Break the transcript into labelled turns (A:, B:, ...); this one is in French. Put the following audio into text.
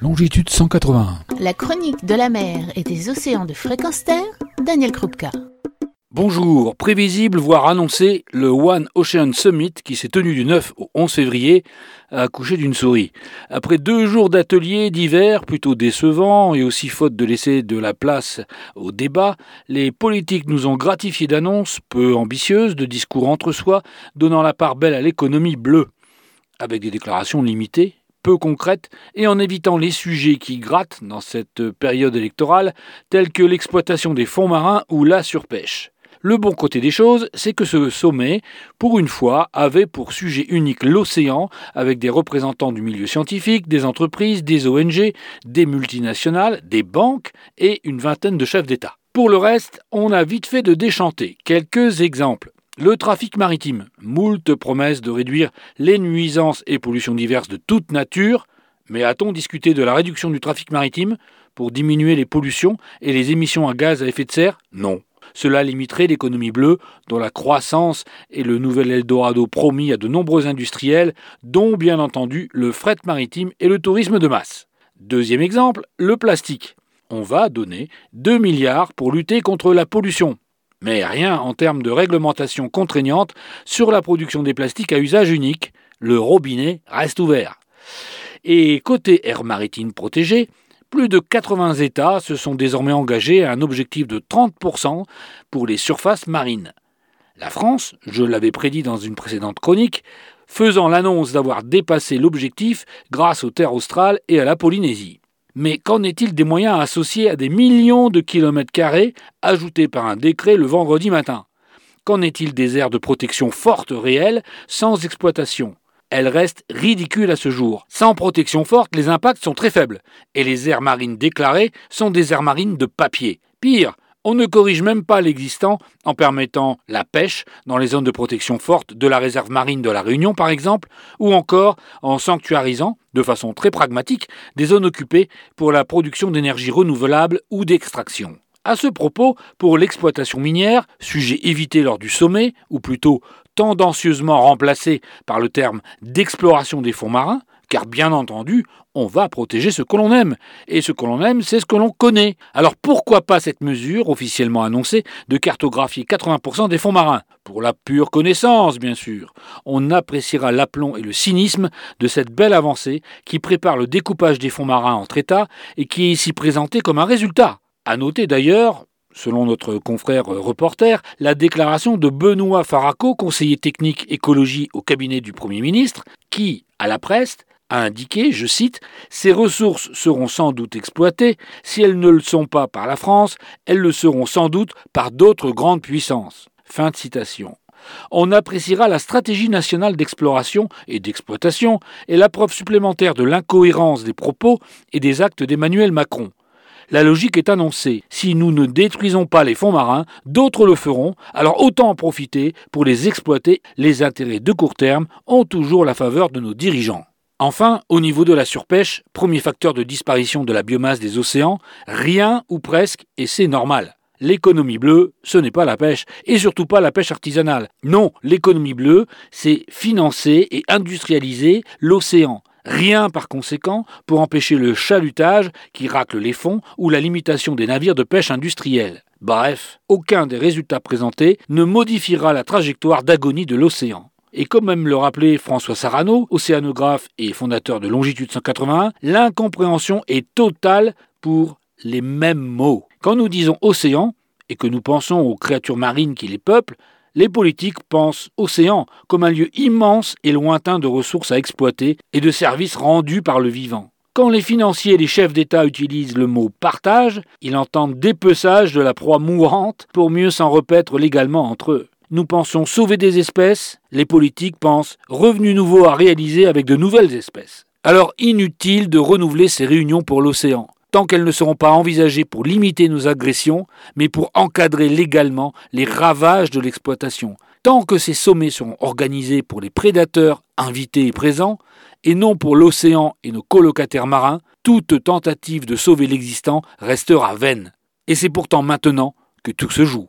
A: longitude 181.
B: La chronique de la mer et des océans de fréquence terre, Daniel Krupka.
C: Bonjour, prévisible voire annoncé, le One Ocean Summit qui s'est tenu du 9 au 11 février a accouché d'une souris. Après deux jours d'ateliers divers plutôt décevants et aussi faute de laisser de la place au débat, les politiques nous ont gratifié d'annonces peu ambitieuses, de discours entre soi, donnant la part belle à l'économie bleue, avec des déclarations limitées peu concrètes et en évitant les sujets qui grattent dans cette période électorale, tels que l'exploitation des fonds marins ou la surpêche. Le bon côté des choses, c'est que ce sommet, pour une fois, avait pour sujet unique l'océan, avec des représentants du milieu scientifique, des entreprises, des ONG, des multinationales, des banques et une vingtaine de chefs d'État. Pour le reste, on a vite fait de déchanter. Quelques exemples. Le trafic maritime, moult promesses de réduire les nuisances et pollutions diverses de toute nature, mais a-t-on discuté de la réduction du trafic maritime pour diminuer les pollutions et les émissions à gaz à effet de serre? Non. Cela limiterait l'économie bleue, dont la croissance est le nouvel Eldorado promis à de nombreux industriels, dont bien entendu le fret maritime et le tourisme de masse. Deuxième exemple, le plastique. On va donner 2 milliards pour lutter contre la pollution mais rien en termes de réglementation contraignante sur la production des plastiques à usage unique. Le robinet reste ouvert. Et côté air maritime protégée, plus de 80 États se sont désormais engagés à un objectif de 30% pour les surfaces marines. La France, je l'avais prédit dans une précédente chronique, faisant l'annonce d'avoir dépassé l'objectif grâce aux terres australes et à la Polynésie. Mais qu'en est-il des moyens associés à des millions de kilomètres carrés ajoutés par un décret le vendredi matin? Qu'en est-il des aires de protection fortes réelles sans exploitation? Elles restent ridicules à ce jour. Sans protection forte, les impacts sont très faibles. Et les aires marines déclarées sont des aires marines de papier. Pire, on ne corrige même pas l'existant en permettant la pêche dans les zones de protection forte de la réserve marine de la Réunion par exemple, ou encore en sanctuarisant, de façon très pragmatique, des zones occupées pour la production d'énergie renouvelable ou d'extraction. À ce propos, pour l'exploitation minière, sujet évité lors du sommet, ou plutôt tendancieusement remplacé par le terme d'exploration des fonds marins, car bien entendu, on va protéger ce que l'on aime. Et ce que l'on aime, c'est ce que l'on connaît. Alors pourquoi pas cette mesure, officiellement annoncée, de cartographier 80% des fonds marins? Pour la pure connaissance, bien sûr. On appréciera l'aplomb et le cynisme de cette belle avancée qui prépare le découpage des fonds marins entre États et qui est ici présentée comme un résultat. À noter d'ailleurs, selon notre confrère reporter, la déclaration de Benoît Faraco, conseiller technique écologie au cabinet du Premier ministre, qui, à la presse, a indiqué, je cite, Ces ressources seront sans doute exploitées, si elles ne le sont pas par la France, elles le seront sans doute par d'autres grandes puissances. Fin de citation. On appréciera la stratégie nationale d'exploration et d'exploitation et la preuve supplémentaire de l'incohérence des propos et des actes d'Emmanuel Macron. La logique est annoncée. Si nous ne détruisons pas les fonds marins, d'autres le feront, alors autant en profiter pour les exploiter. Les intérêts de court terme ont toujours la faveur de nos dirigeants. Enfin, au niveau de la surpêche, premier facteur de disparition de la biomasse des océans, rien ou presque, et c'est normal. L'économie bleue, ce n'est pas la pêche, et surtout pas la pêche artisanale. Non, l'économie bleue, c'est financer et industrialiser l'océan. Rien par conséquent pour empêcher le chalutage qui racle les fonds ou la limitation des navires de pêche industriels. Bref, aucun des résultats présentés ne modifiera la trajectoire d'agonie de l'océan. Et comme même le rappelait François Sarano, océanographe et fondateur de Longitude 181, l'incompréhension est totale pour les mêmes mots. Quand nous disons océan, et que nous pensons aux créatures marines qui les peuplent, les politiques pensent océan comme un lieu immense et lointain de ressources à exploiter et de services rendus par le vivant. Quand les financiers et les chefs d'État utilisent le mot partage, ils entendent dépeçage de la proie mourante pour mieux s'en repaître légalement entre eux nous pensons sauver des espèces, les politiques pensent revenus nouveaux à réaliser avec de nouvelles espèces. Alors inutile de renouveler ces réunions pour l'océan, tant qu'elles ne seront pas envisagées pour limiter nos agressions, mais pour encadrer légalement les ravages de l'exploitation. Tant que ces sommets seront organisés pour les prédateurs invités et présents, et non pour l'océan et nos colocataires marins, toute tentative de sauver l'existant restera vaine. Et c'est pourtant maintenant que tout se joue.